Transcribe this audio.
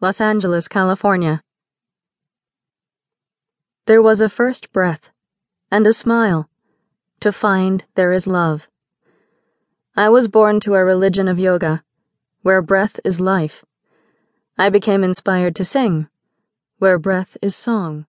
Los Angeles, California. There was a first breath and a smile to find there is love. I was born to a religion of yoga where breath is life. I became inspired to sing where breath is song.